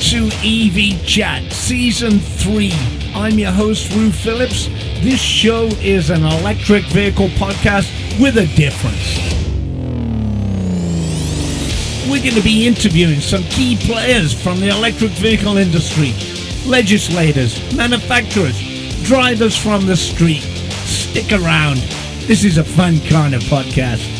to EV Chat Season 3. I'm your host, Rue Phillips. This show is an electric vehicle podcast with a difference. We're going to be interviewing some key players from the electric vehicle industry legislators, manufacturers, drivers from the street. Stick around. This is a fun kind of podcast.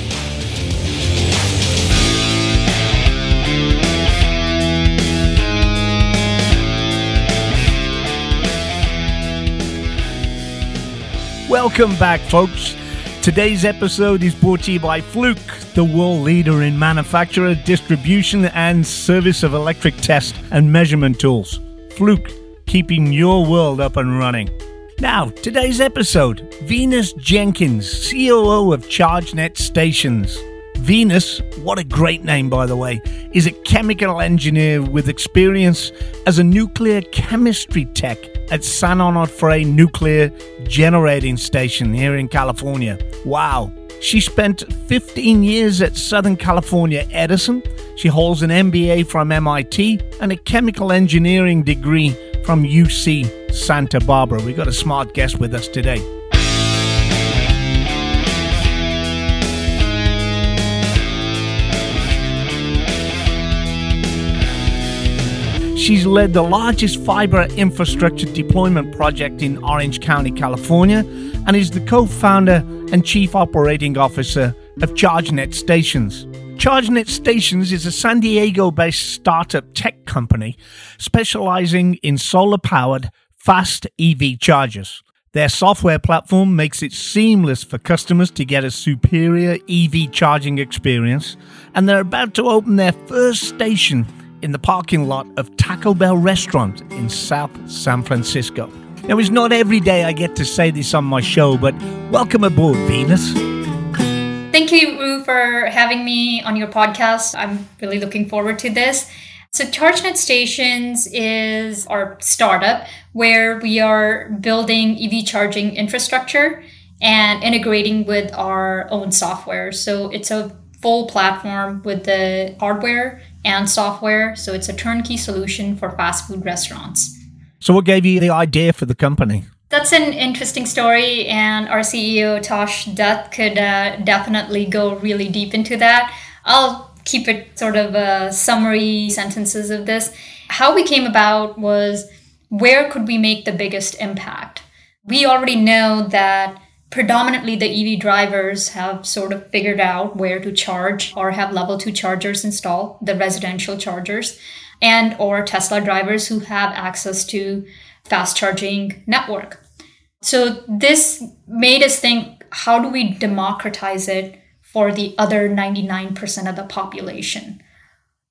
Welcome back, folks. Today's episode is brought to you by Fluke, the world leader in manufacturer, distribution, and service of electric test and measurement tools. Fluke, keeping your world up and running. Now, today's episode Venus Jenkins, COO of ChargeNet Stations. Venus, what a great name by the way, is a chemical engineer with experience as a nuclear chemistry tech at San Onofre Nuclear Generating Station here in California. Wow. She spent 15 years at Southern California Edison. She holds an MBA from MIT and a chemical engineering degree from UC Santa Barbara. We got a smart guest with us today. She's led the largest fiber infrastructure deployment project in Orange County, California, and is the co founder and chief operating officer of ChargeNet Stations. ChargeNet Stations is a San Diego based startup tech company specializing in solar powered fast EV chargers. Their software platform makes it seamless for customers to get a superior EV charging experience, and they're about to open their first station in the parking lot of Taco Bell restaurant in South San Francisco. Now, it's not every day I get to say this on my show, but welcome aboard, Venus. Thank you, Rue, for having me on your podcast. I'm really looking forward to this. So, ChargeNet Stations is our startup where we are building EV charging infrastructure and integrating with our own software. So, it's a full platform with the hardware and software. So it's a turnkey solution for fast food restaurants. So, what gave you the idea for the company? That's an interesting story, and our CEO Tosh Dutt could uh, definitely go really deep into that. I'll keep it sort of a summary sentences of this. How we came about was where could we make the biggest impact? We already know that predominantly the EV drivers have sort of figured out where to charge or have level 2 chargers installed, the residential chargers, and or Tesla drivers who have access to fast charging network. So this made us think how do we democratize it for the other 99% of the population?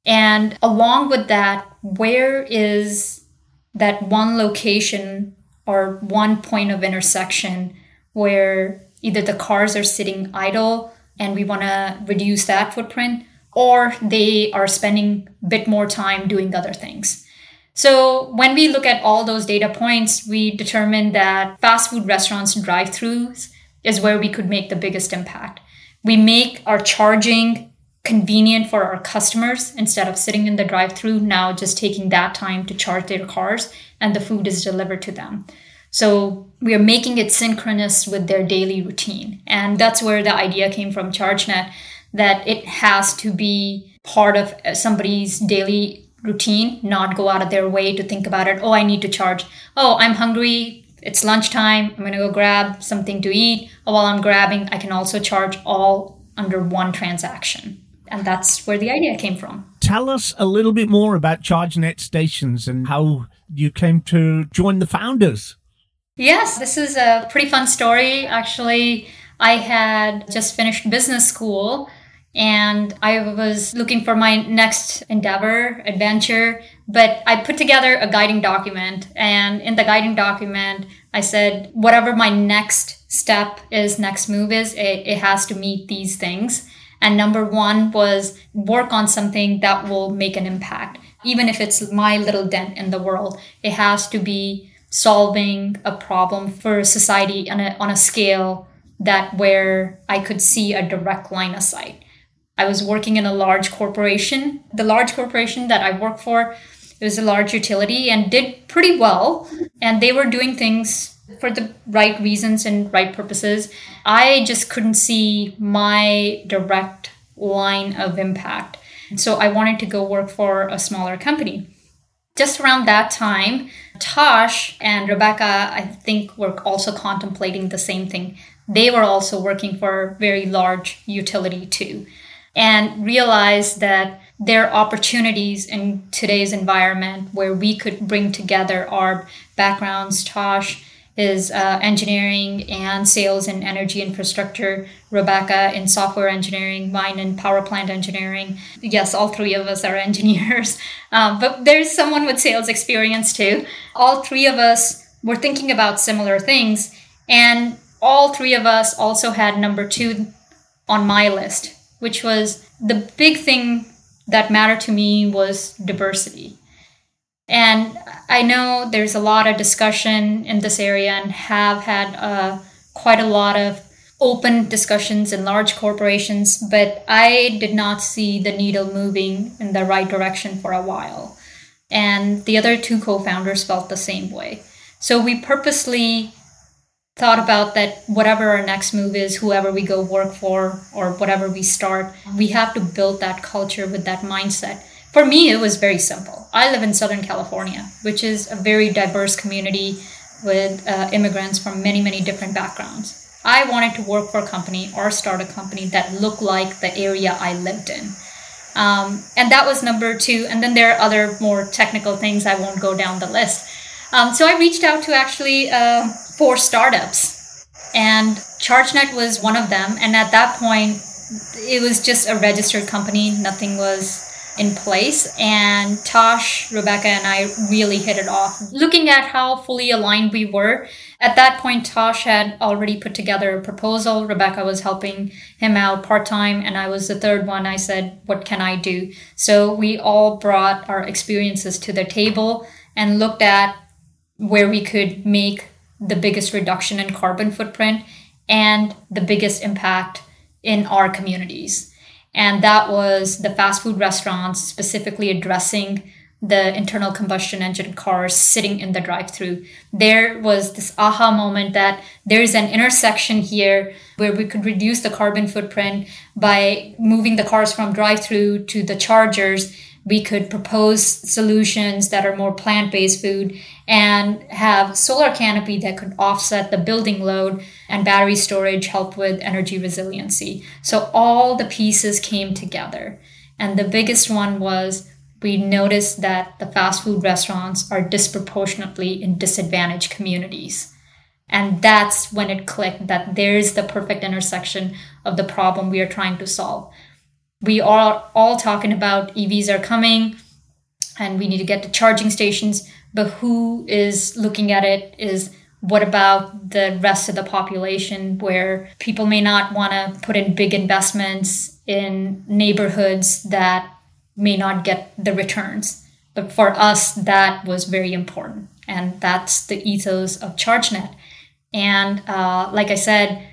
And along with that, where is that one location or one point of intersection where either the cars are sitting idle and we want to reduce that footprint or they are spending a bit more time doing other things. So when we look at all those data points, we determined that fast food restaurants and drive-throughs is where we could make the biggest impact. We make our charging convenient for our customers instead of sitting in the drive-through now just taking that time to charge their cars and the food is delivered to them. So we are making it synchronous with their daily routine. And that's where the idea came from ChargeNet that it has to be part of uh, somebody's daily routine, not go out of their way to think about it. Oh, I need to charge. Oh, I'm hungry. It's lunchtime. I'm going to go grab something to eat. Oh, while I'm grabbing, I can also charge all under one transaction. And that's where the idea came from. Tell us a little bit more about ChargeNet stations and how you came to join the founders. Yes, this is a pretty fun story. Actually, I had just finished business school and I was looking for my next endeavor, adventure, but I put together a guiding document. And in the guiding document, I said, whatever my next step is, next move is, it, it has to meet these things. And number one was work on something that will make an impact. Even if it's my little dent in the world, it has to be solving a problem for society on a, on a scale that where I could see a direct line of sight. I was working in a large corporation. The large corporation that I work for, it was a large utility and did pretty well. And they were doing things for the right reasons and right purposes. I just couldn't see my direct line of impact. So I wanted to go work for a smaller company. Just around that time, Tosh and Rebecca, I think, were also contemplating the same thing. They were also working for a very large utility too, and realized that there are opportunities in today's environment where we could bring together our backgrounds. Tosh is uh, engineering and sales and energy infrastructure. Rebecca in software engineering, mine in power plant engineering. Yes, all three of us are engineers, um, but there's someone with sales experience too. All three of us were thinking about similar things, and all three of us also had number two on my list, which was the big thing that mattered to me was diversity. And I know there's a lot of discussion in this area and have had uh, quite a lot of open discussions in large corporations, but I did not see the needle moving in the right direction for a while. And the other two co founders felt the same way. So we purposely thought about that whatever our next move is, whoever we go work for or whatever we start, we have to build that culture with that mindset for me, it was very simple. I live in Southern California, which is a very diverse community with uh, immigrants from many, many different backgrounds. I wanted to work for a company or start a company that looked like the area I lived in. Um, and that was number two. And then there are other more technical things. I won't go down the list. Um, so I reached out to actually uh, four startups, and ChargeNet was one of them. And at that point, it was just a registered company. Nothing was in place and Tosh, Rebecca and I really hit it off. Looking at how fully aligned we were, at that point Tosh had already put together a proposal. Rebecca was helping him out part-time and I was the third one. I said, "What can I do?" So we all brought our experiences to the table and looked at where we could make the biggest reduction in carbon footprint and the biggest impact in our communities and that was the fast food restaurants specifically addressing the internal combustion engine cars sitting in the drive through. There was this aha moment that there's an intersection here where we could reduce the carbon footprint by moving the cars from drive through to the chargers we could propose solutions that are more plant-based food and have solar canopy that could offset the building load and battery storage help with energy resiliency. So all the pieces came together. And the biggest one was we noticed that the fast food restaurants are disproportionately in disadvantaged communities. And that's when it clicked that there's the perfect intersection of the problem we are trying to solve we are all talking about EVs are coming and we need to get to charging stations, but who is looking at it is what about the rest of the population where people may not want to put in big investments in neighborhoods that may not get the returns. But for us, that was very important. And that's the ethos of ChargeNet. And uh, like I said,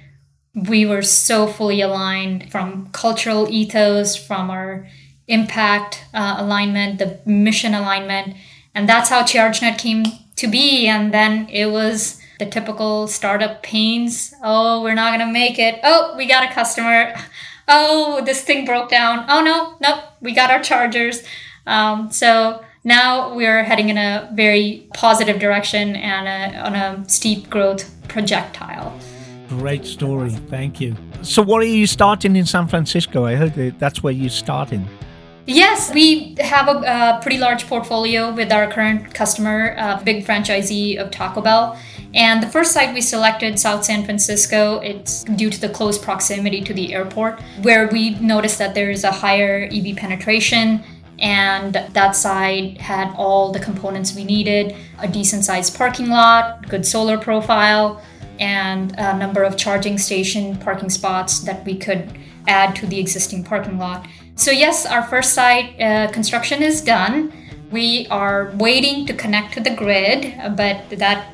we were so fully aligned from cultural ethos, from our impact uh, alignment, the mission alignment. And that's how ChargeNet came to be. And then it was the typical startup pains. Oh, we're not going to make it. Oh, we got a customer. Oh, this thing broke down. Oh, no, nope, we got our chargers. Um, so now we're heading in a very positive direction and a, on a steep growth projectile. Great story. Thank you. So, what are you starting in San Francisco? I heard that that's where you're starting. Yes, we have a, pretty large portfolio with our current customer, big franchisee of Taco Bell. And the first site we selected, South San Francisco, it's due to the close proximity to the airport, where we noticed that there is a higher EV penetration. And that site had all the components we needed a decent sized parking lot, good solar profile, and a number of charging station parking spots that we could add to the existing parking lot. So, yes, our first site uh, construction is done. We are waiting to connect to the grid, but that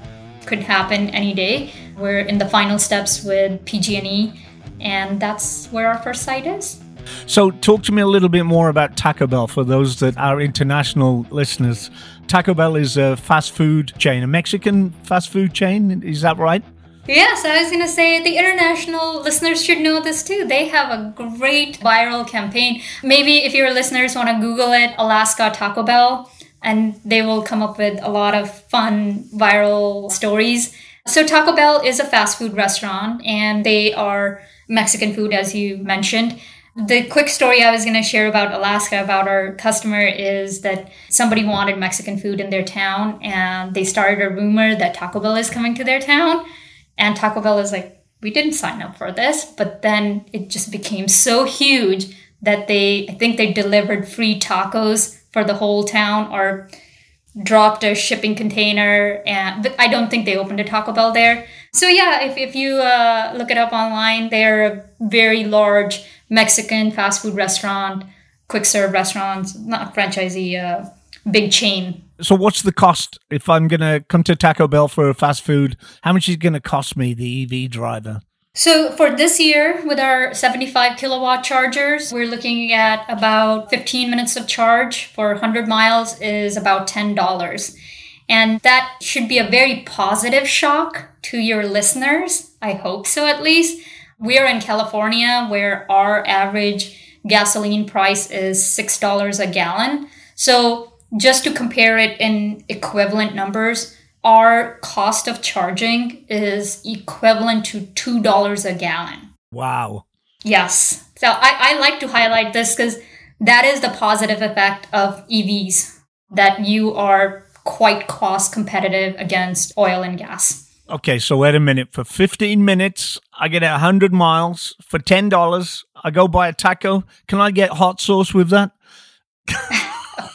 could happen any day. We're in the final steps with PG&E, and that's where our first site is. So, talk to me a little bit more about Taco Bell for those that are international listeners. Taco Bell is a fast food chain, a Mexican fast food chain. Is that right? Yes, I was going to say the international listeners should know this too. They have a great viral campaign. Maybe if your listeners want to Google it, Alaska Taco Bell, and they will come up with a lot of fun viral stories. So, Taco Bell is a fast food restaurant and they are Mexican food, as you mentioned. The quick story I was going to share about Alaska, about our customer, is that somebody wanted Mexican food in their town and they started a rumor that Taco Bell is coming to their town. And Taco Bell is like, we didn't sign up for this. But then it just became so huge that they, I think they delivered free tacos for the whole town or dropped a shipping container. And but I don't think they opened a Taco Bell there. So yeah, if, if you uh, look it up online, they're a very large Mexican fast food restaurant, quick serve restaurants, not franchisee, uh, big chain so what's the cost if I'm going to come to Taco Bell for a fast food? How much is it going to cost me the EV driver? So for this year, with our 75 kilowatt chargers, we're looking at about 15 minutes of charge for 100 miles is about $10. And that should be a very positive shock to your listeners. I hope so, at least. We are in California where our average gasoline price is $6 a gallon. So just to compare it in equivalent numbers, our cost of charging is equivalent to $2 a gallon. Wow. Yes. So I, I like to highlight this because that is the positive effect of EVs, that you are quite cost competitive against oil and gas. Okay, so wait a minute. For 15 minutes, I get 100 miles. For $10, I go buy a taco. Can I get hot sauce with that?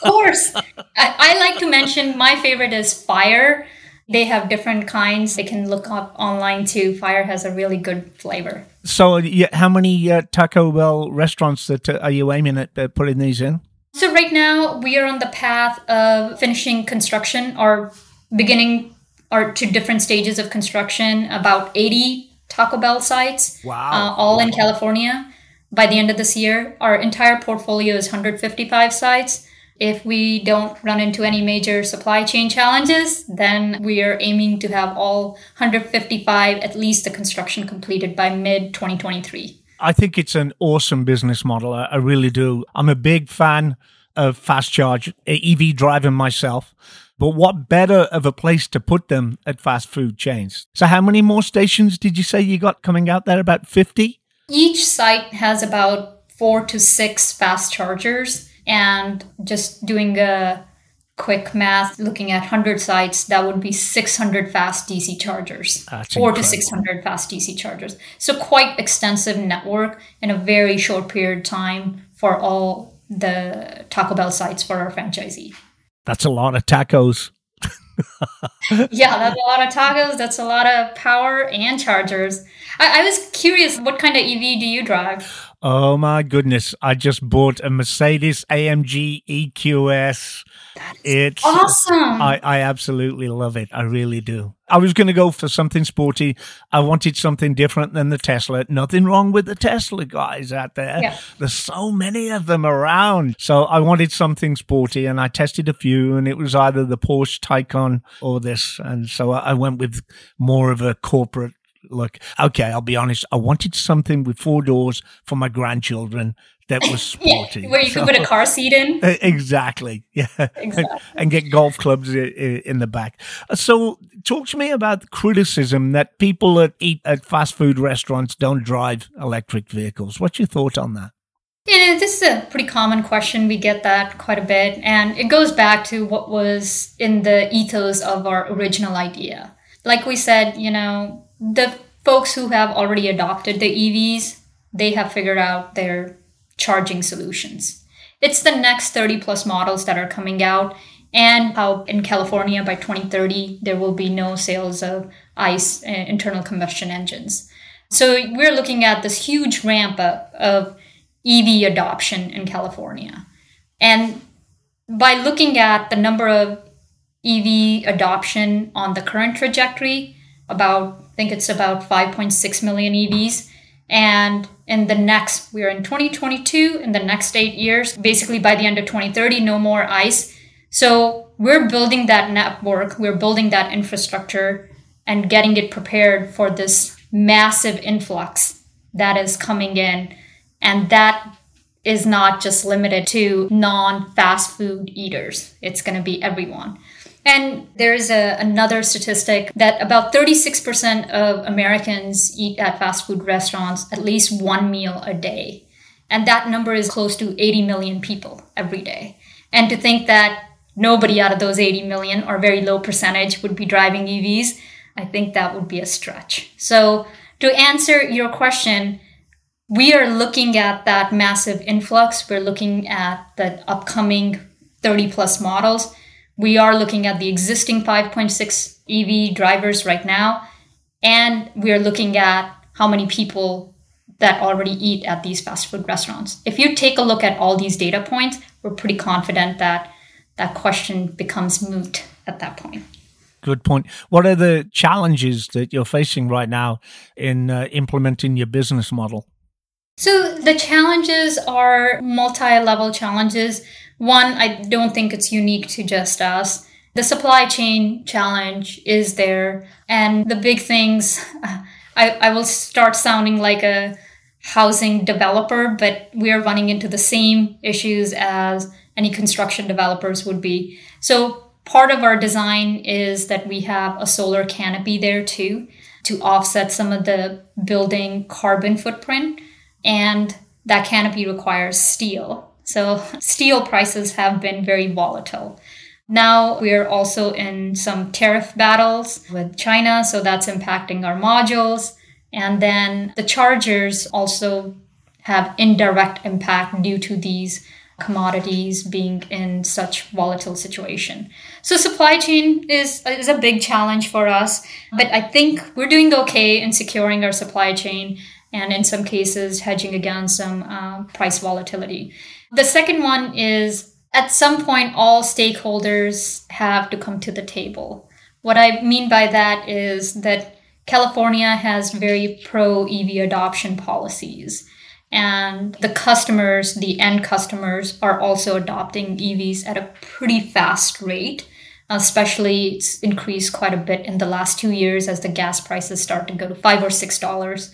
course. I, I like to mention my favorite is Fire. They have different kinds. They can look up online too. Fire has a really good flavor. So, how many uh, Taco Bell restaurants that uh, are you aiming at uh, putting these in? So right now we are on the path of finishing construction or beginning or to different stages of construction. About eighty Taco Bell sites, wow, uh, all in California. By the end of this year, our entire portfolio is 155 sites. If we don't run into any major supply chain challenges, then we are aiming to have all 155, at least the construction completed by mid 2023. I think it's an awesome business model. I, really do. I'm a big fan of fast charge EV driving myself. But what better of a place to put them at fast food chains? So, how many more stations did you say you got coming out there? About 50? Each site has about four to six fast chargers and just doing a quick math looking at 100 sites that would be 600 fast dc chargers. That's 4 incredible. to 600 fast dc chargers. So quite extensive network in a very short period of time for all the taco bell sites for our franchisee. That's a lot of tacos yeah that's a lot of tacos that's a lot of power and chargers I, I was curious what kind of ev do you drive Oh my goodness. I just bought a Mercedes AMG EQS. it's awesome. I, I absolutely love it. I really do. I was going to go for something sporty. I wanted something different than the Tesla. Nothing wrong with the Tesla guys out there. Yeah. There's so many of them around. So I wanted something sporty and I tested a few and it was either the Porsche Taycan or this. And so I went with more of a corporate look, okay, I'll be honest. I wanted something with four doors for my grandchildren that was sporty. yeah, where you so, could put a car seat in. Exactly. Yeah. Exactly. and get golf clubs in the back. So, talk to me about criticism that people that eat at fast food restaurants don't drive electric vehicles. What's your thought on that? Yeah, this is a pretty common question. We get that quite a bit. And it goes back to what was in the ethos of our original idea. Like we said, you know, the folks who have already adopted the EVs, they have figured out their charging solutions. It's the next 30 plus models that are coming out, and how in California by 2030 there will be no sales of ICE uh, internal combustion engines. So we're looking at this huge ramp up of EV adoption in California. And by looking at the number of EV adoption on the current trajectory, about I think it's about 5.6 million EVs. And in the next, we're in 2022, in the next eight years, basically by the end of 2030, no more ice. So we're building that network, we're building that infrastructure and getting it prepared for this massive influx that is coming in. And that is not just limited to non fast food eaters, it's going to be everyone. And there's a, another statistic that about 36% of Americans eat at fast food restaurants at least one meal a day. And that number is close to 80 million people every day. And to think that nobody out of those 80 million or very low percentage would be driving EVs, I think that would be a stretch. So to answer your question, we are looking at that massive influx. We're looking at the upcoming 30 plus models we are looking at the existing 5.6 EV drivers right now, and we are looking at how many people that already eat at these fast food restaurants. If you take a look at all these data points, we're pretty confident that that question becomes moot at that point. Good point. What are the challenges that you're facing right now in uh, implementing your business model? So, the challenges are multi level challenges. One, I don't think it's unique to just us. The supply chain challenge is there. And the big things, I, I will start sounding like a housing developer, but we are running into the same issues as any construction developers would be. So part of our design is that we have a solar canopy there too to offset some of the building carbon footprint. And that canopy requires steel. So steel prices have been very volatile. Now we're also in some tariff battles with China, so that's impacting our modules. And then the chargers also have indirect impact due to these commodities being in such volatile situation. So supply chain is is a big challenge for us, but I think we're doing okay in securing our supply chain and in some cases hedging against some uh, price volatility. The second one is at some point, all stakeholders have to come to the table. What I mean by that is that California has very pro EV adoption policies. And the customers, the end customers, are also adopting EVs at a pretty fast rate. Especially, it's increased quite a bit in the last two years as the gas prices start to go to five or six dollars.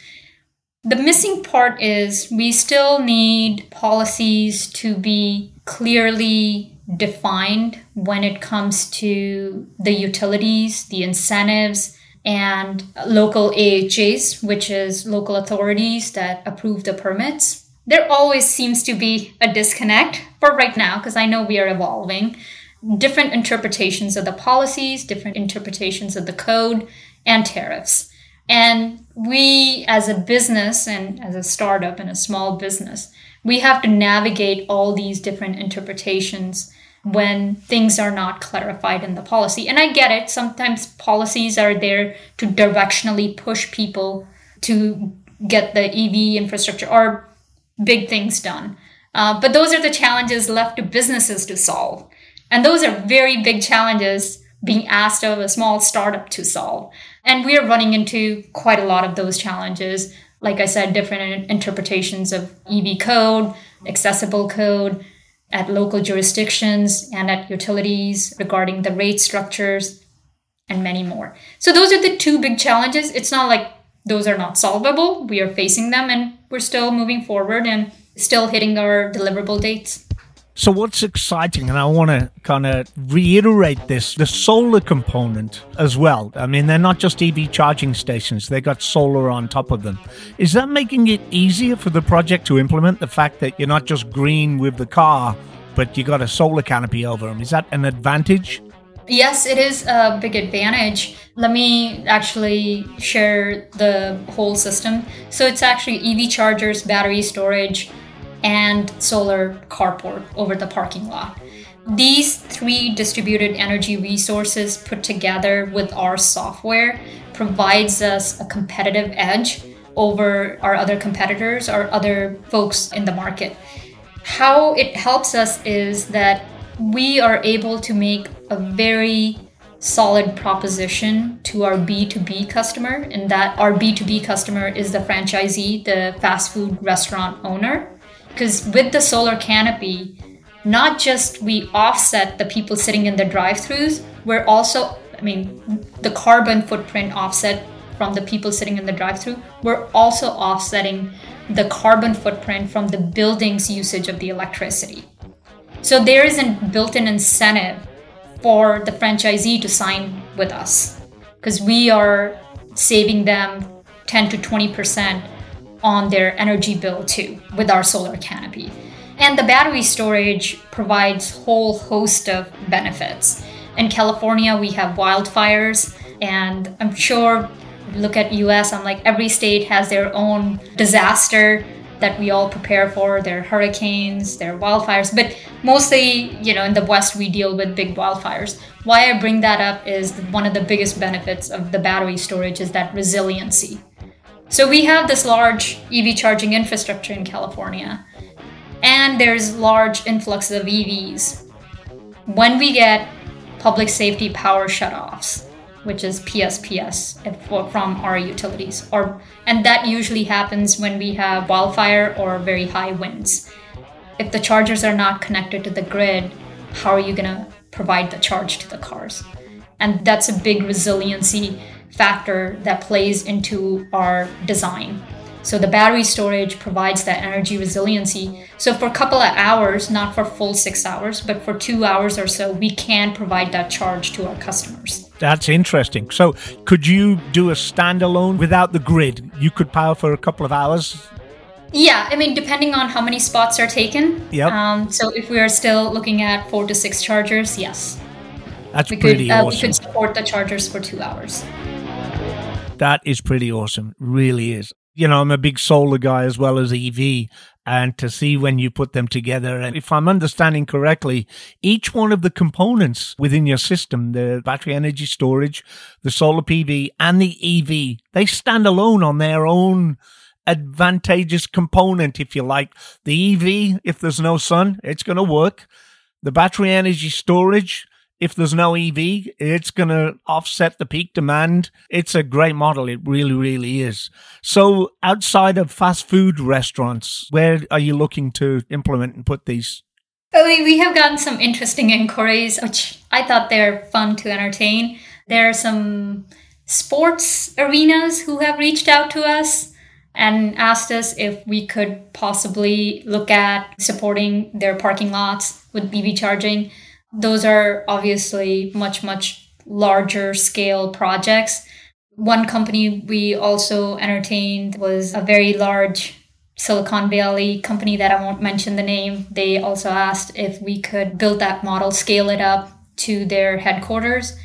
The missing part is we still need policies to be clearly defined when it comes to the utilities, the incentives, and local AHJs, which is local authorities that approve the permits. There always seems to be a disconnect for right now because I know we are evolving. Different interpretations of the policies, different interpretations of the code, and tariffs. And we, as a business and as a startup and a small business, we have to navigate all these different interpretations when things are not clarified in the policy. And I get it, sometimes policies are there to directionally push people to get the EV infrastructure or big things done. Uh, but those are the challenges left to businesses to solve. And those are very big challenges being asked of a small startup to solve. And we are running into quite a lot of those challenges. Like I said, different interpretations of EV code, accessible code at local jurisdictions and at utilities regarding the rate structures and many more. So those are the two big challenges. It's not like those are not solvable. We are facing them and we're still moving forward and still hitting our deliverable dates. So, what's exciting, and I want to kind of reiterate this the solar component as well. I mean, they're not just EV charging stations, they got solar on top of them. Is that making it easier for the project to implement the fact that you're not just green with the car, but you've got a solar canopy over them? Is that an advantage? Yes, it is a big advantage. Let me actually share the whole system. So, it's actually EV chargers, battery storage and solar carport over the parking lot. These three distributed energy resources put together with our software provides us a competitive edge over our other competitors or other folks in the market. How it helps us is that we are able to make a very solid proposition to our B2B customer, and that our B2B customer is the franchisee, the fast food restaurant owner. Because with the solar canopy, not just we offset the people sitting in the drive-throughs, we're also, I mean, the carbon footprint offset from the people sitting in the drive-through, we're also offsetting the carbon footprint from the building's usage of the electricity. So there is a built-in incentive for the franchisee to sign with us because we are saving them 10 to 20% on their energy bill too with our solar canopy. And the battery storage provides whole host of benefits. In California, we have wildfires, and I'm sure look at US, I'm like every state has their own disaster that we all prepare for. their hurricanes, their wildfires, but mostly, you know, in the West we deal with big wildfires. Why I bring that up is one of the biggest benefits of the battery storage is that resiliency. So we have this large EV charging infrastructure in California and there's large influx of EVs. When we get public safety power shutoffs, which is PSPS from our utilities, or and that usually happens when we have wildfire or very high winds. If the chargers are not connected to the grid, how are you going to provide the charge to the cars? And that's a big resiliency factor that plays into our design. So the battery storage provides that energy resiliency. So for a couple of hours, not for full six hours, but for two hours or so, we can provide that charge to our customers. That's interesting. So could you do a standalone without the grid? You could power for a couple of hours yeah, I mean, depending on how many spots are taken. Yep. Um, so if we are still looking at four to six chargers, yes. That's we pretty could, uh, awesome. We could support the chargers for two hours. That is pretty awesome. Really is you know, I'm a big solar guy as well as EV. And to see when you put them together, and if I'm understanding correctly, each one of the components within your system, the battery energy storage, the solar PV, and the EV, they stand alone on their own advantageous component, if you like. The EV, if there's no sun, it's going to work. The battery energy storage, if there's no EV, it's going to offset the peak demand. It's a great model. It really, really is. So outside of fast food restaurants, where are you looking to implement and put these? We have gotten some interesting inquiries, which I thought they're fun to entertain. There are some sports arenas who have reached out to us and asked us if we could possibly look at supporting their parking lots with EV charging. Those are obviously much, much larger scale projects. One company we also entertained was a very large Silicon Valley company that I won't mention the name. They also asked if we could build that model, scale it up to their headquarters.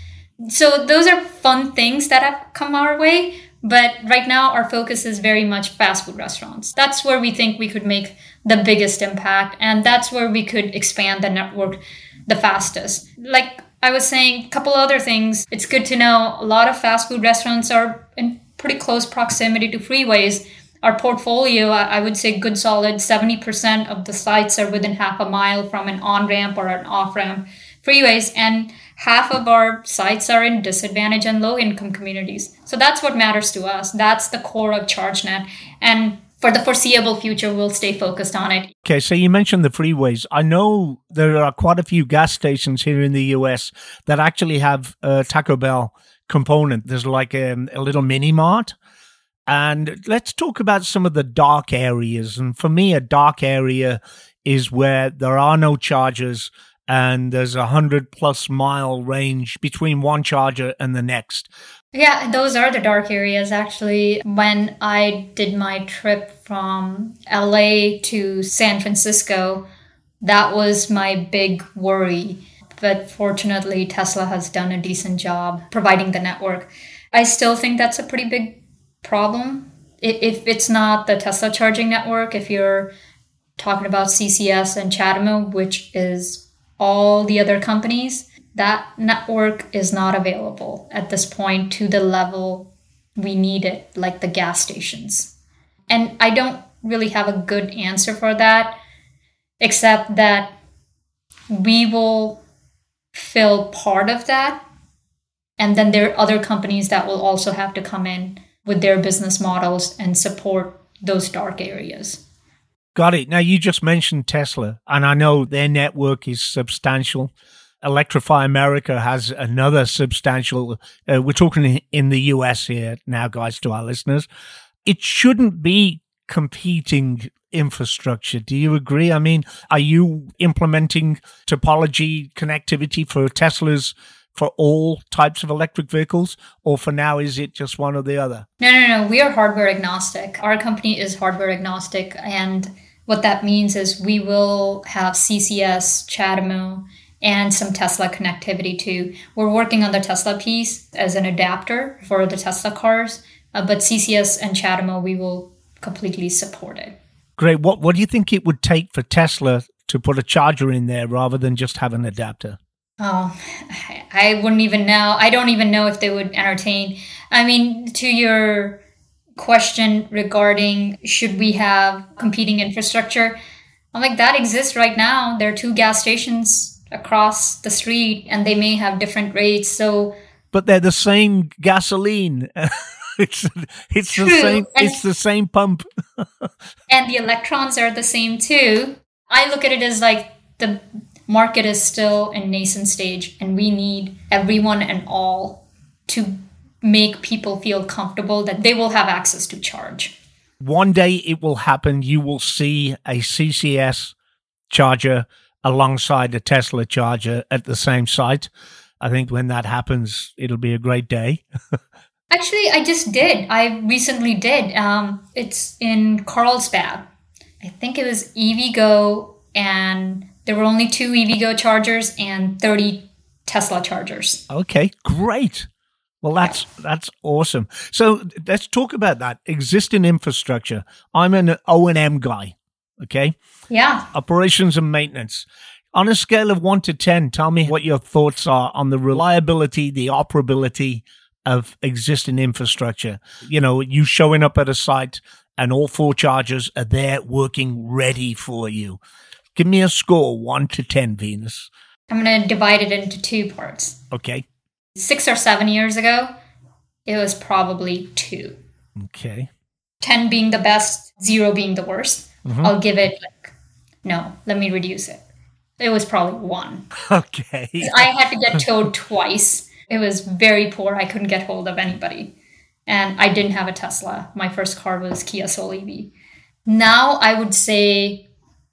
So those are fun things that have come our way. But right now, our focus is very much fast food restaurants. That's where we think we could make the biggest impact, and that's where we could expand the network the fastest. Like I was saying, a couple other things. It's good to know a lot of fast food restaurants are in pretty close proximity to freeways. Our portfolio, I would say, good solid 70% of the sites are within half a mile from an on ramp or an off ramp freeways, and half of our sites are in disadvantaged and low income communities. So that's what matters to us. That's the core of ChargeNet. And for the foreseeable future, we'll stay focused on it. Okay, so you mentioned the freeways. I know there are quite a few gas stations here in the US that actually have a Taco Bell component. There's like a, um, a little mini mart. And let's talk about some of the dark areas. And for me, a dark area is where there are no chargers and there's a hundred plus mile range between one charger and the next. Yeah, those are the dark areas actually. When I did my trip from LA to San Francisco, that was my big worry. But fortunately, Tesla has done a decent job providing the network. I still think that's a pretty big problem. If it's not the Tesla charging network, if you're talking about CCS and CHAdeMO, which is all the other companies, that network is not available at this point to the level we need it, like the gas stations. And I don't really have a good answer for that, except that we will fill part of that And then there are other companies that will also have to come in with their business models and support those dark areas. Got it. Now, you just mentioned Tesla, and I know their network is substantial. Electrify America has another substantial, uh, we're talking in the US here now, guys, to our listeners. It shouldn't be competing infrastructure. Do you agree? I mean, are you implementing topology connectivity for Tesla's for all types of electric vehicles, or for now, is it just one or the other? No, no, no. We are hardware agnostic. Our company is hardware agnostic. And what that means is we will have CCS, CHAdeMO, and some Tesla connectivity too. We're working on the Tesla piece as an adapter for the Tesla cars, uh, but CCS and CHAdeMO, we will completely support it. Great. What, what do you think it would take for Tesla to put a charger in there rather than just have an adapter? Oh, I wouldn't even know. I don't even know if they would entertain. I mean, to your question regarding should we have competing infrastructure, I'm like, that exists right now. There are two gas stations across the street and they may have different rates. So, but they're the same gasoline. it's it's True. the same and, it's the same pump. and the electrons are the same too. I look at it as like the market is still in nascent stage and we need everyone and all to make people feel comfortable that they will have access to charge. One day it will happen. You will see a CCS charger alongside the Tesla charger at the same site. I think when that happens, it'll be a great day. Actually, I just did. I recently did. Um, it's in Carlsbad. I think it was EVgo and there were only two EVgo chargers and 30 Tesla chargers. Okay, great. Well, that's that's awesome. So let's talk about that existing infrastructure. I'm an O and M guy. Okay. Yeah. Operations and maintenance. On a scale of one to ten, tell me what your thoughts are on the reliability, the operability of existing infrastructure. You know, you showing up at a site and all four chargers are there working ready for you. Give me a score, one to 10, Venus. I'm going to divide it into two parts. Okay. Six or seven years ago, it was probably two. Okay. 10 being the best, zero being the worst. Mm-hmm. I'll give it like, no, let me reduce it. It was probably one. Okay. I had to get towed twice. It was very poor. I couldn't get hold of anybody. And I didn't have a Tesla. My first car was Kia Soul EV. Now I would say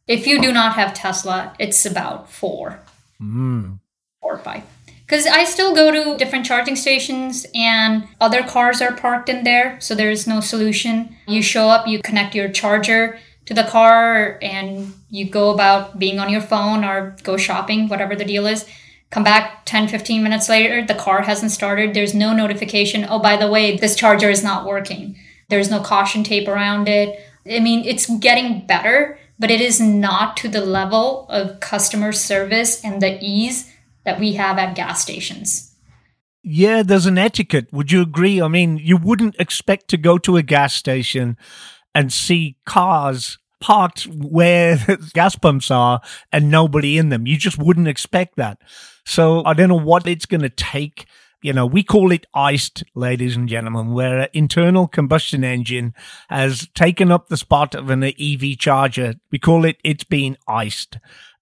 if you do not have Tesla, it's about four, mm. four or five. Because I still go to different charging stations and other cars are parked in there, so there is no solution. You show up, you connect your charger to the car, and you go about being on your phone or go shopping, whatever the deal is. Come back 10, 15 minutes later, the car hasn't started. There's no notification. Oh, by the way, this charger is not working. There's no caution tape around it. I mean, it's getting better, but it is not to the level of customer service and the ease that we have at gas stations. Yeah, there's an etiquette. Would you agree? I mean, you wouldn't expect to go to a gas station and see cars parked where gas pumps are and nobody in them. You just wouldn't expect that. So I don't know what it's going to take you know, we call it iced, ladies and gentlemen, where an internal combustion engine has taken up the spot of an EV charger. We call it it's been iced.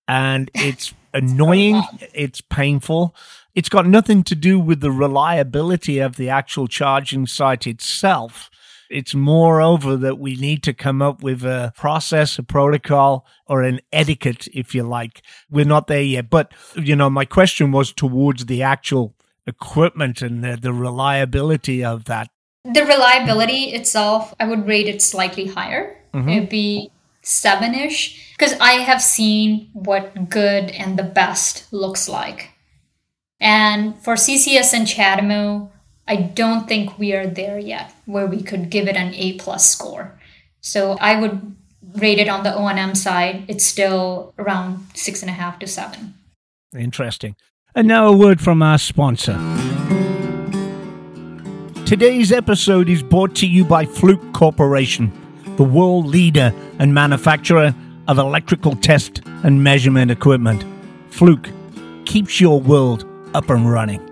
And it's annoying, it's painful. It's got nothing to do with the reliability of the actual charging site itself. It's moreover that we need to come up with a process, a protocol, or an etiquette, if you like. We're not there yet. But, you know, my question was towards the actual equipment and the, the reliability of that? The reliability itself, I would rate it slightly higher. Mm-hmm. It'd be seven ish because I have seen what good and the best looks like. And for CCS and CHAdeMO, I don't think we are there yet where we could give it an A plus score. So I would rate it on the O&M side. It's still around six and a half to seven. Interesting. And now a word from our sponsor. Today's episode is brought to you by Fluke Corporation, the world leader and manufacturer of electrical test and measurement equipment. Fluke keeps your world up and running.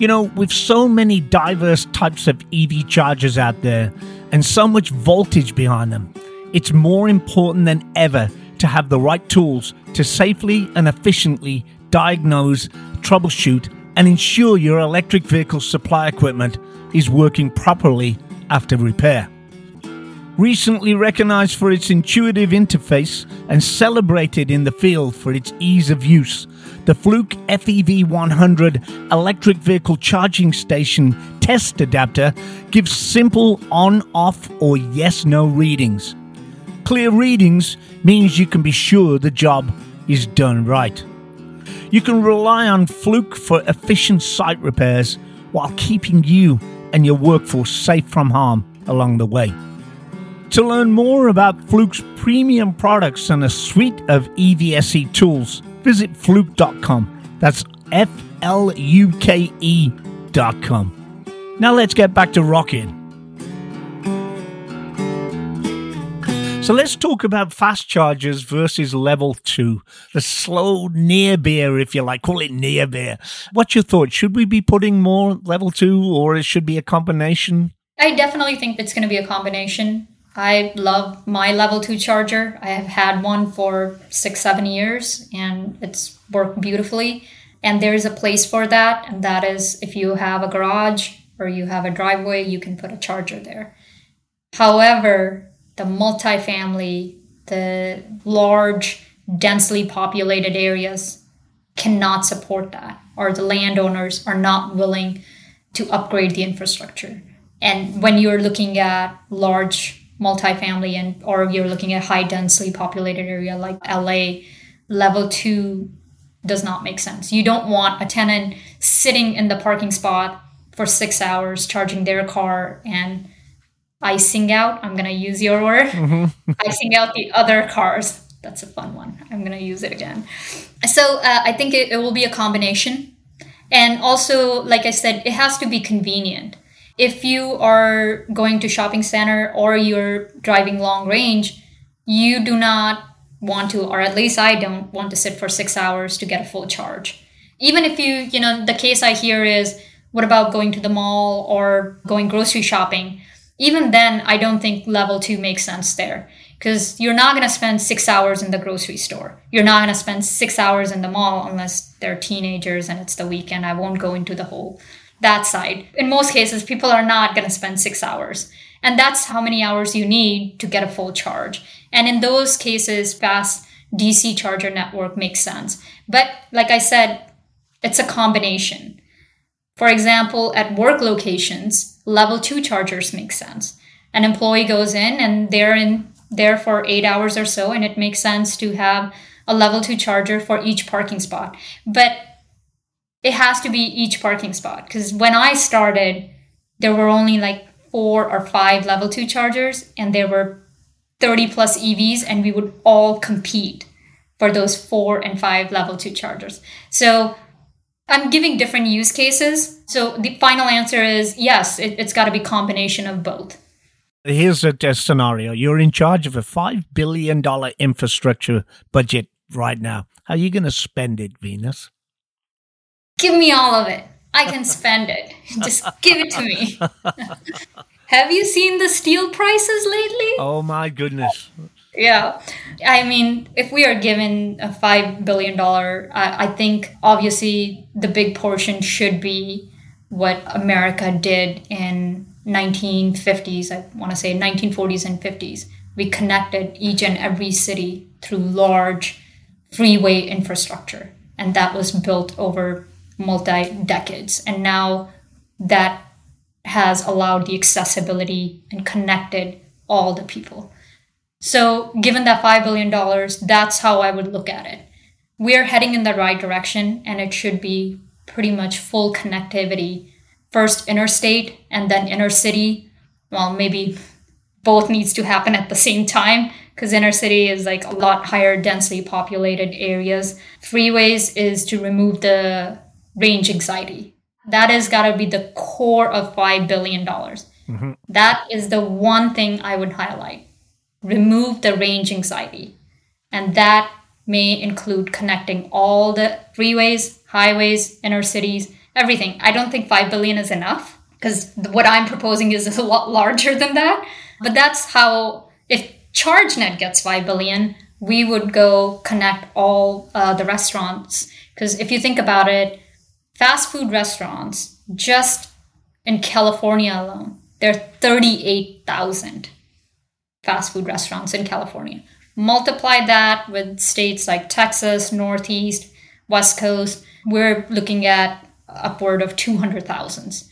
You know, with so many diverse types of EV chargers out there and so much voltage behind them, it's more important than ever to have the right tools to safely and efficiently diagnose, troubleshoot, and ensure your electric vehicle supply equipment is working properly after repair. Recently recognized for its intuitive interface and celebrated in the field for its ease of use, the Fluke FEV 100 electric vehicle charging station test adapter gives simple on, off, or yes no readings. Clear readings means you can be sure the job is done right. You can rely on Fluke for efficient site repairs while keeping you and your workforce safe from harm along the way. To learn more about Fluke's premium products and a suite of EVSE tools, visit fluke.com. That's F L U K E.com. Now let's get back to rocking. So let's talk about fast chargers versus level two, the slow near beer, if you like, call it near beer. What's your thought? Should we be putting more level two or it should be a combination? I definitely think it's going to be a combination. I love my level two charger. I have had one for six, seven years and it's worked beautifully. And there's a place for that. And that is if you have a garage or you have a driveway, you can put a charger there. However, the multifamily, the large, densely populated areas cannot support that, or the landowners are not willing to upgrade the infrastructure. And when you're looking at large multifamily and or you're looking at a high densely populated area like LA, level 2 does not make sense. You don't want a tenant sitting in the parking spot for 6 hours charging their car and icing out. I'm gonna use your word. Mm-hmm. icing out the other cars. That's a fun one. I'm gonna use it again. So uh, I think it, it will be a combination, and also, like I said, it has to be convenient. If you are going to shopping center or you're driving long range, you do not want to, or at least I don't want to sit for six hours to get a full charge. Even if you, you know, the case I hear is, what about going to the mall or going grocery shopping? even then, I don't think level two makes sense there because you're not going to spend six hours in the grocery store. You're not going to spend six hours in the mall unless they're teenagers and it's the weekend. I won't go into the whole that side. In most cases, people are not going to spend six hours. And that's how many hours you need to get a full charge. And in those cases, fast DC charger network makes sense. But like I said, it's a combination. For example, at work locations, level two chargers make sense. An employee goes in and they're in there for eight hours or so, and it makes sense to have a level two charger for each parking spot. But it has to be each parking spot because when I started, there were only like four or five level two chargers, and there were 30 plus EVs, and we would all compete for those four and five level two chargers. So I'm giving different use cases. So the final answer is yes, it, has got to be combination of both. Here's a, a scenario. You're in charge of a $5 billion infrastructure budget right now. How are you going to spend it, Venus? Give me all of it. I can spend it. Just give it to me. Have you seen the steel prices lately? Oh my goodness yeah i mean if we are given a five billion dollar I, I, think obviously the big portion should be what america did in 1950s i want to say 1940s and 50s we connected each and every city through large freeway infrastructure and that was built over multi decades and now that has allowed the accessibility and connected all the people so, given that $5 billion, that's how I would look at it. We're heading in the right direction, and it should be pretty much full connectivity. First interstate and then inner city. Well, maybe both needs to happen at the same time because inner city is like a lot higher densely populated areas. Freeways is to remove the range anxiety. That has got to be the core of $5 billion. Mm-hmm. That is the one thing I would highlight remove the range anxiety. And that may include connecting all the freeways, highways, inner cities, everything. I don't think 5 billion is enough because what I'm proposing is a lot larger than that. But that's how, if ChargeNet gets 5 billion, we would go connect all uh, the restaurants. Because if you think about it, fast food restaurants, just in California alone, there are 38,000 fast food restaurants in California. Multiply that with states like Texas, Northeast, West Coast, we're looking at upward of 200,000.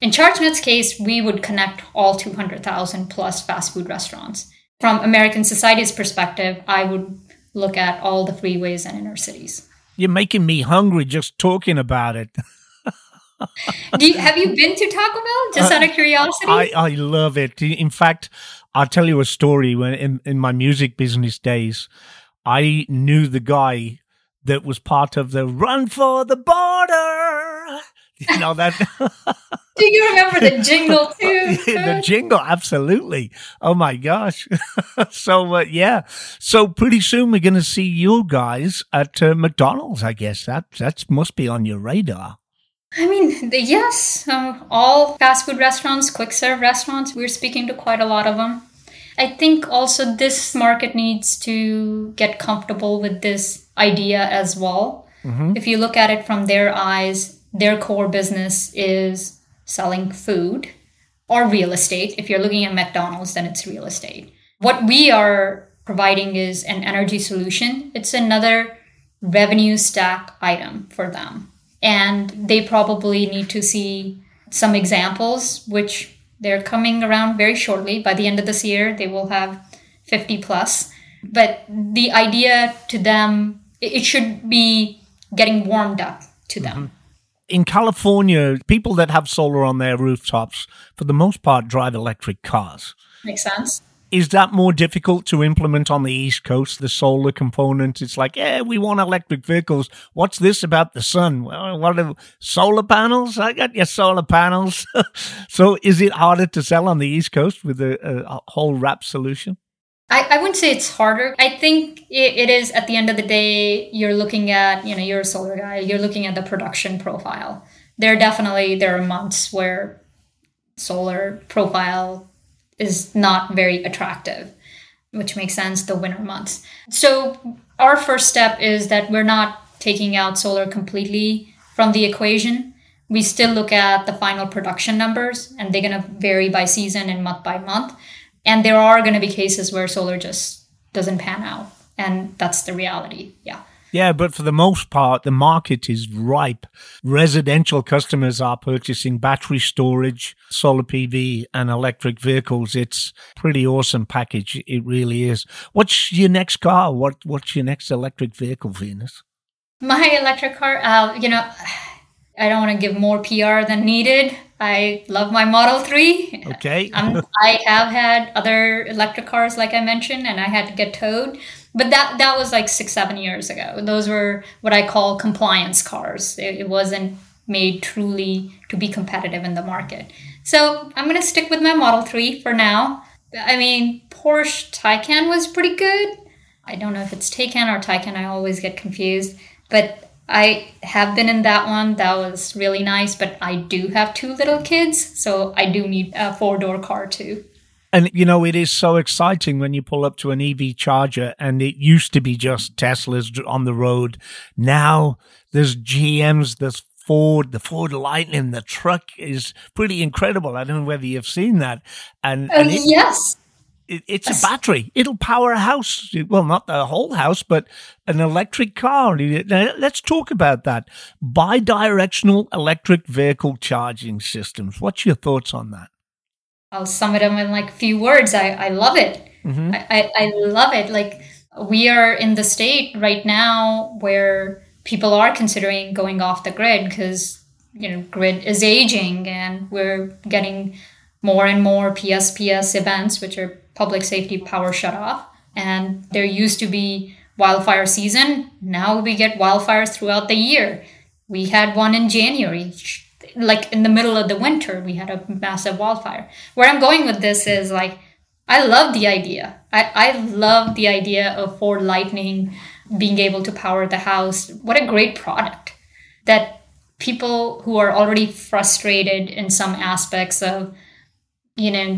In ChargeNet's case, we would connect all 200,000 plus fast food restaurants. From American Society's perspective, I would look at all the freeways and inner cities. You're making me hungry just talking about it. you, have you been to Taco Bell? Just uh, out of curiosity. I, I love it. In fact, I'll tell you a story. When in, in my music business days, I knew the guy that was part of the Run for the Border. You know that. Do you remember the jingle too? the jingle, absolutely. Oh my gosh. so uh, yeah, so pretty soon we're going to see you guys at uh, McDonald's. I guess that that must be on your radar. I mean, the, yes, um, all fast food restaurants, quick serve restaurants. We're speaking to quite a lot of them. I think also this market needs to get comfortable with this idea as well. Mm-hmm. If you look at it from their eyes, their core business is selling food or real estate. If you're looking at McDonald's, then it's real estate. What we are providing is an energy solution, it's another revenue stack item for them. And they probably need to see some examples, which they're coming around very shortly. By the end of this year, they will have 50 plus. But the idea to them, it should be getting warmed up to them. Mm-hmm. In California, people that have solar on their rooftops, for the most part, drive electric cars. Makes sense is that more difficult to implement on the East Coast, the solar component? It's like, yeah, we want electric vehicles. What's this about the sun? Well, what are solar panels? I got your solar panels. so is it harder to sell on the East Coast with a, a whole wrap solution? I, I wouldn't say it's harder. I think it, it is at the end of the day, you're looking at, you know, you're a solar guy, you're looking at the production profile. There are definitely, there are months where solar profile is not very attractive, which makes sense the winter months. So, our first step is that we're not taking out solar completely from the equation. We still look at the final production numbers, and they're going to vary by season and month by month. And there are going to be cases where solar just doesn't pan out. And that's the reality. Yeah. Yeah, but for the most part, the market is ripe. Residential customers are purchasing battery storage, solar PV, and electric vehicles. It's pretty awesome package. It really is. What's your next car? What What's your next electric vehicle, Venus? My electric car, uh, you know, I don't want to give more PR than needed. I love my Model 3. Okay. Um, I have had other electric cars, like I mentioned, and I had to get towed. But that that was like six seven years ago. Those were what i call compliance cars. It, it wasn't made truly to be competitive in the market. So i'm going to stick with my model 3 for now. I mean porsche taycan was pretty good. I don't know if it's taycan or taycan. I always get confused. But I have been in that one. That was really nice, but I do have two little kids, so I do need a four door car too. And you know, it is so exciting when you pull up to an EV charger and it used to be just Teslas on the road. Now there's GMs, there's Ford, the Ford Lightning, the truck is pretty incredible. I don't know whether you've seen that. And, and oh, it, yes. It, it's a battery. It'll power a house. Well, not the whole house, but an electric car. Now, let's talk about that. Bidirectional electric vehicle charging systems. What's your thoughts on that? I'll sum it up in like a few words. I, I love it. Mm-hmm. I, I, I love it. Like we are in the state right now where people are considering going off the grid because you know grid is aging and we're getting more and more PSPS events, which are public safety power shut off. And there used to be wildfire season. Now we get wildfires throughout the year. We had one in January like in the middle of the winter we had a massive wildfire where i'm going with this is like i love the idea i, I love the idea of ford lightning being able to power the house what a great product that people who are already frustrated in some aspects of you know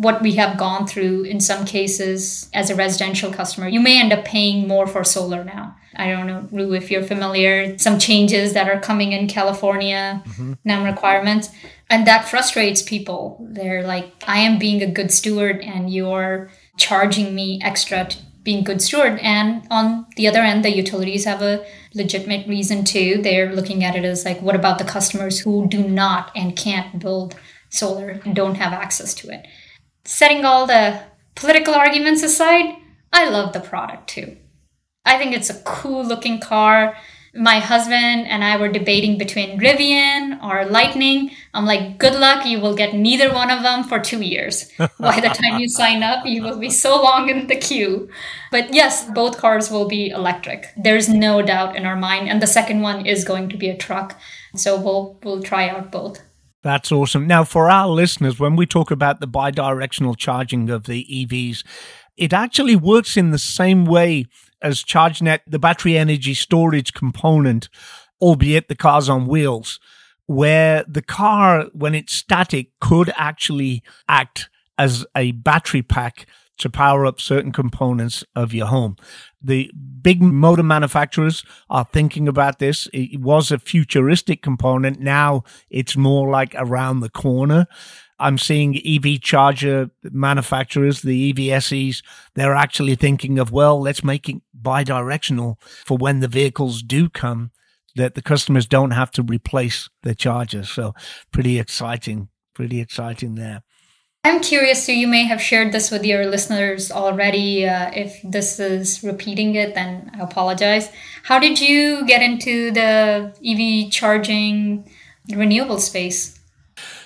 what we have gone through in some cases as a residential customer. You may end up paying more for solar now. I don't know Rue, if you're familiar some changes that are coming in california mm-hmm. NEM requirements and that frustrates people. They're like i am being a good steward and you're charging me extra to being good steward. And on the other end the utilities have a legitimate reason too. They're looking at it as like what about the customers who do not and can't build solar and don't have access to it. Setting all the political arguments aside, I love the product too. I think it's a cool looking car. My husband and I were debating between Rivian or Lightning. I'm like, good luck, you will get neither one of them for two years. By the time you sign up, you will be so long in the queue. But yes, both cars will be electric. There's no doubt in our mind. And the second one is going to be a truck. So we'll we'll try out both. That's awesome. Now, for our listeners, when we talk about the bidirectional charging of the EVs, it actually works in the same way as ChargeNet, the battery energy storage component, albeit the car's on wheels, where the car, when it's static, could actually act as a battery pack to power up certain components of your home. The big motor manufacturers are thinking about this. It was a futuristic component. Now it's more like around the corner. I'm seeing EV charger manufacturers, the EVSEs, they're actually thinking of, well, let's make it bi-directional for when the vehicles do come that the customers don't have to replace the chargers. So pretty exciting, pretty exciting there. I'm curious, so you may have shared this with your listeners already. Uh, if this is repeating it, then I apologize. How did you get into the EV charging renewable space?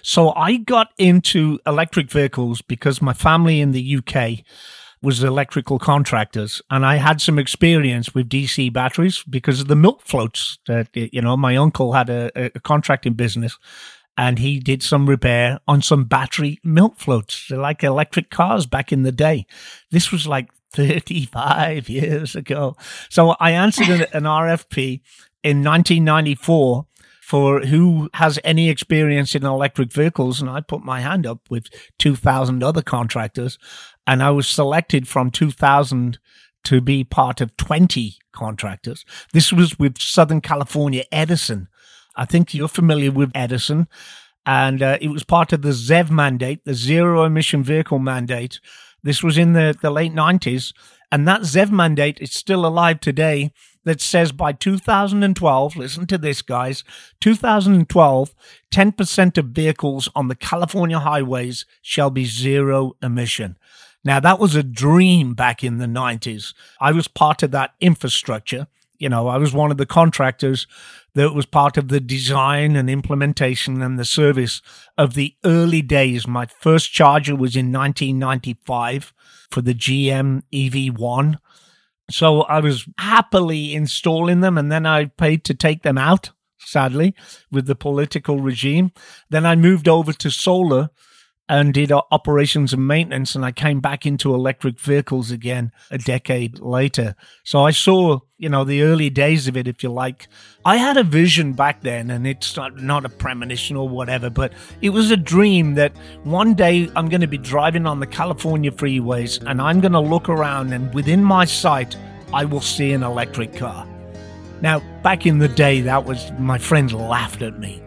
So I got into electric vehicles because my family in the UK was electrical contractors and I had some experience with DC batteries because of the milk floats that, you know, my uncle had a, a contracting business and he did some repair on some battery milk floats. They're like electric cars back in the day. This was like 35 years ago. So I answered an, an RFP in 1994 for who has any experience in electric vehicles. And I put my hand up with 2,000 other contractors. And I was selected from 2,000 to be part of 20 contractors. This was with Southern California Edison I think you're familiar with Edison, and uh, it was part of the ZEV mandate, the zero emission vehicle mandate. This was in the, the late 90s, and that ZEV mandate is still alive today. That says by 2012, listen to this, guys 2012, 10% of vehicles on the California highways shall be zero emission. Now, that was a dream back in the 90s. I was part of that infrastructure. You know, I was one of the contractors that was part of the design and implementation and the service of the early days. My first charger was in 1995 for the GM EV1. So I was happily installing them and then I paid to take them out, sadly, with the political regime. Then I moved over to solar and did operations and maintenance and I came back into electric vehicles again a decade later. So I saw, you know, the early days of it, if you like. I had a vision back then and it's not, not a premonition or whatever, but it was a dream that one day I'm going to be driving on the California freeways and I'm going to look around and within my sight, I will see an electric car. Now, back in the day, that was, my friends laughed at me.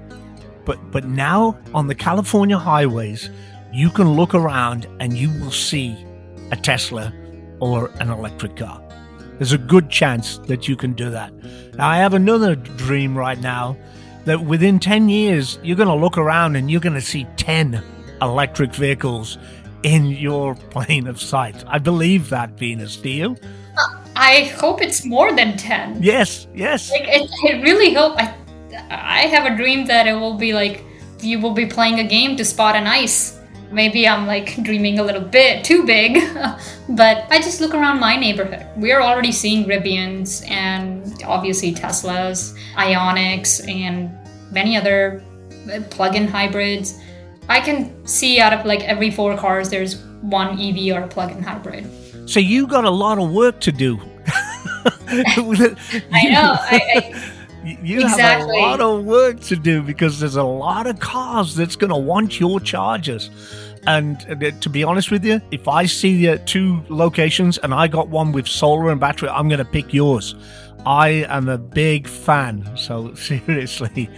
But, but now on the California highways, you can look around and you will see a Tesla or an electric car. There's a good chance that you can do that. Now, I have another dream right now that within 10 years, you're going to look around and you're going to see 10 electric vehicles in your plane of sight. I believe that, Venus. Do you? Uh, I hope it's more than 10. Yes, yes. Like, it, it really hope. I, I have a dream that it will be like you will be playing a game to spot an ice maybe I'm like dreaming a little bit too big, but I just look around my neighborhood. We are already seeing Rivians and obviously Teslas, Ioniqs, and many other uh, plug in hybrids. I can see out of like every four cars, there's one EV or a plug in hybrid. So you got a lot of work to do. I know. I, I, you exactly. have a lot of work to do because there's a lot of cars that's going to want your chargers. And uh, to be honest with you, if I see the two locations and I got one with solar and battery, I'm going to pick yours. I am a big fan. So seriously.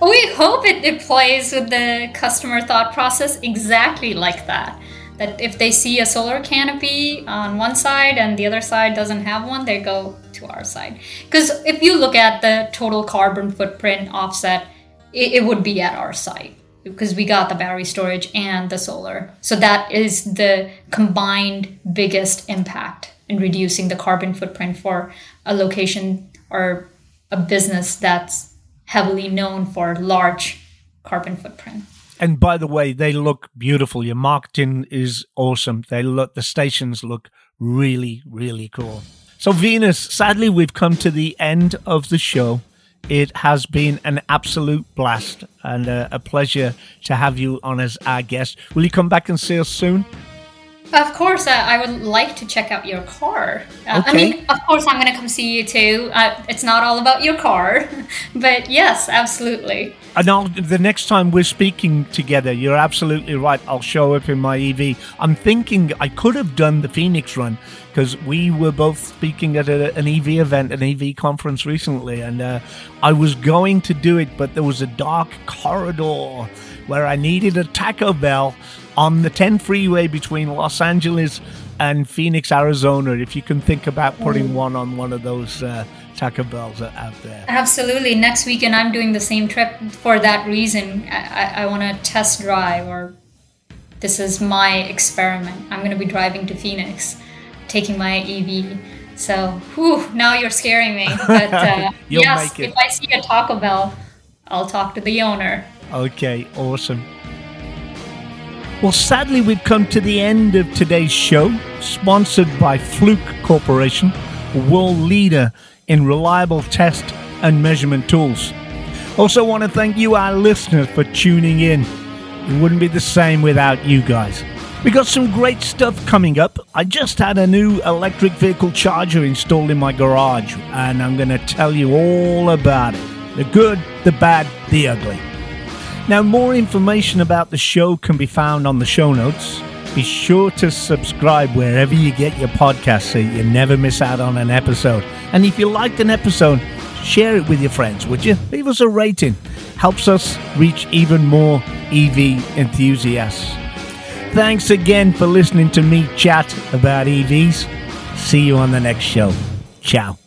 We hope it, it plays with the customer thought process exactly like that. That if they see a solar canopy on one side and the other side doesn't have one, they go to our side. Because if you look at the total carbon footprint offset, it, it would be at our site because we got the battery storage and the solar. So that is the combined biggest impact in reducing the carbon footprint for a location or a business that's heavily known for large carbon footprint. And by the way, they look beautiful. Your marketing is awesome. They look the stations look really, really cool. So Venus, sadly we've come to the end of the show. It has been an absolute blast and a, a pleasure to have you on as our guest. Will you come back and see us soon? Of course, uh, I would like to check out your car. Uh, okay. I mean, of course, I'm going to come see you too. Uh, it's not all about your car, but yes, absolutely. And I'll, the next time we're speaking together, you're absolutely right. I'll show up in my EV. I'm thinking I could have done the Phoenix run because we were both speaking at a, an EV event, an EV conference recently, and uh, I was going to do it, but there was a dark corridor where I needed a Taco Bell on the 10 freeway between Los Angeles and Phoenix, Arizona. If you can think about putting mm. one on one of those uh, Taco Bells out there. Absolutely. Next weekend, I'm doing the same trip for that reason. I, I, I want to test drive, or this is my experiment. I'm going to be driving to Phoenix, taking my EV. So, whew, now you're scaring me. But uh, yes, if I see a Taco Bell, I'll talk to the owner. Okay, awesome. Well, sadly, we've come to the end of today's show, sponsored by Fluke Corporation, world leader in reliable test and measurement tools. Also, want to thank you, our listeners, for tuning in. It wouldn't be the same without you guys. We got some great stuff coming up. I just had a new electric vehicle charger installed in my garage, and I'm going to tell you all about it the good, the bad, the ugly. Now, more information about the show can be found on the show notes. Be sure to subscribe wherever you get your podcasts so you never miss out on an episode. And if you liked an episode, share it with your friends, would you? Leave us a rating. Helps us reach even more EV enthusiasts. Thanks again for listening to me chat about EVs. See you on the next show. Ciao.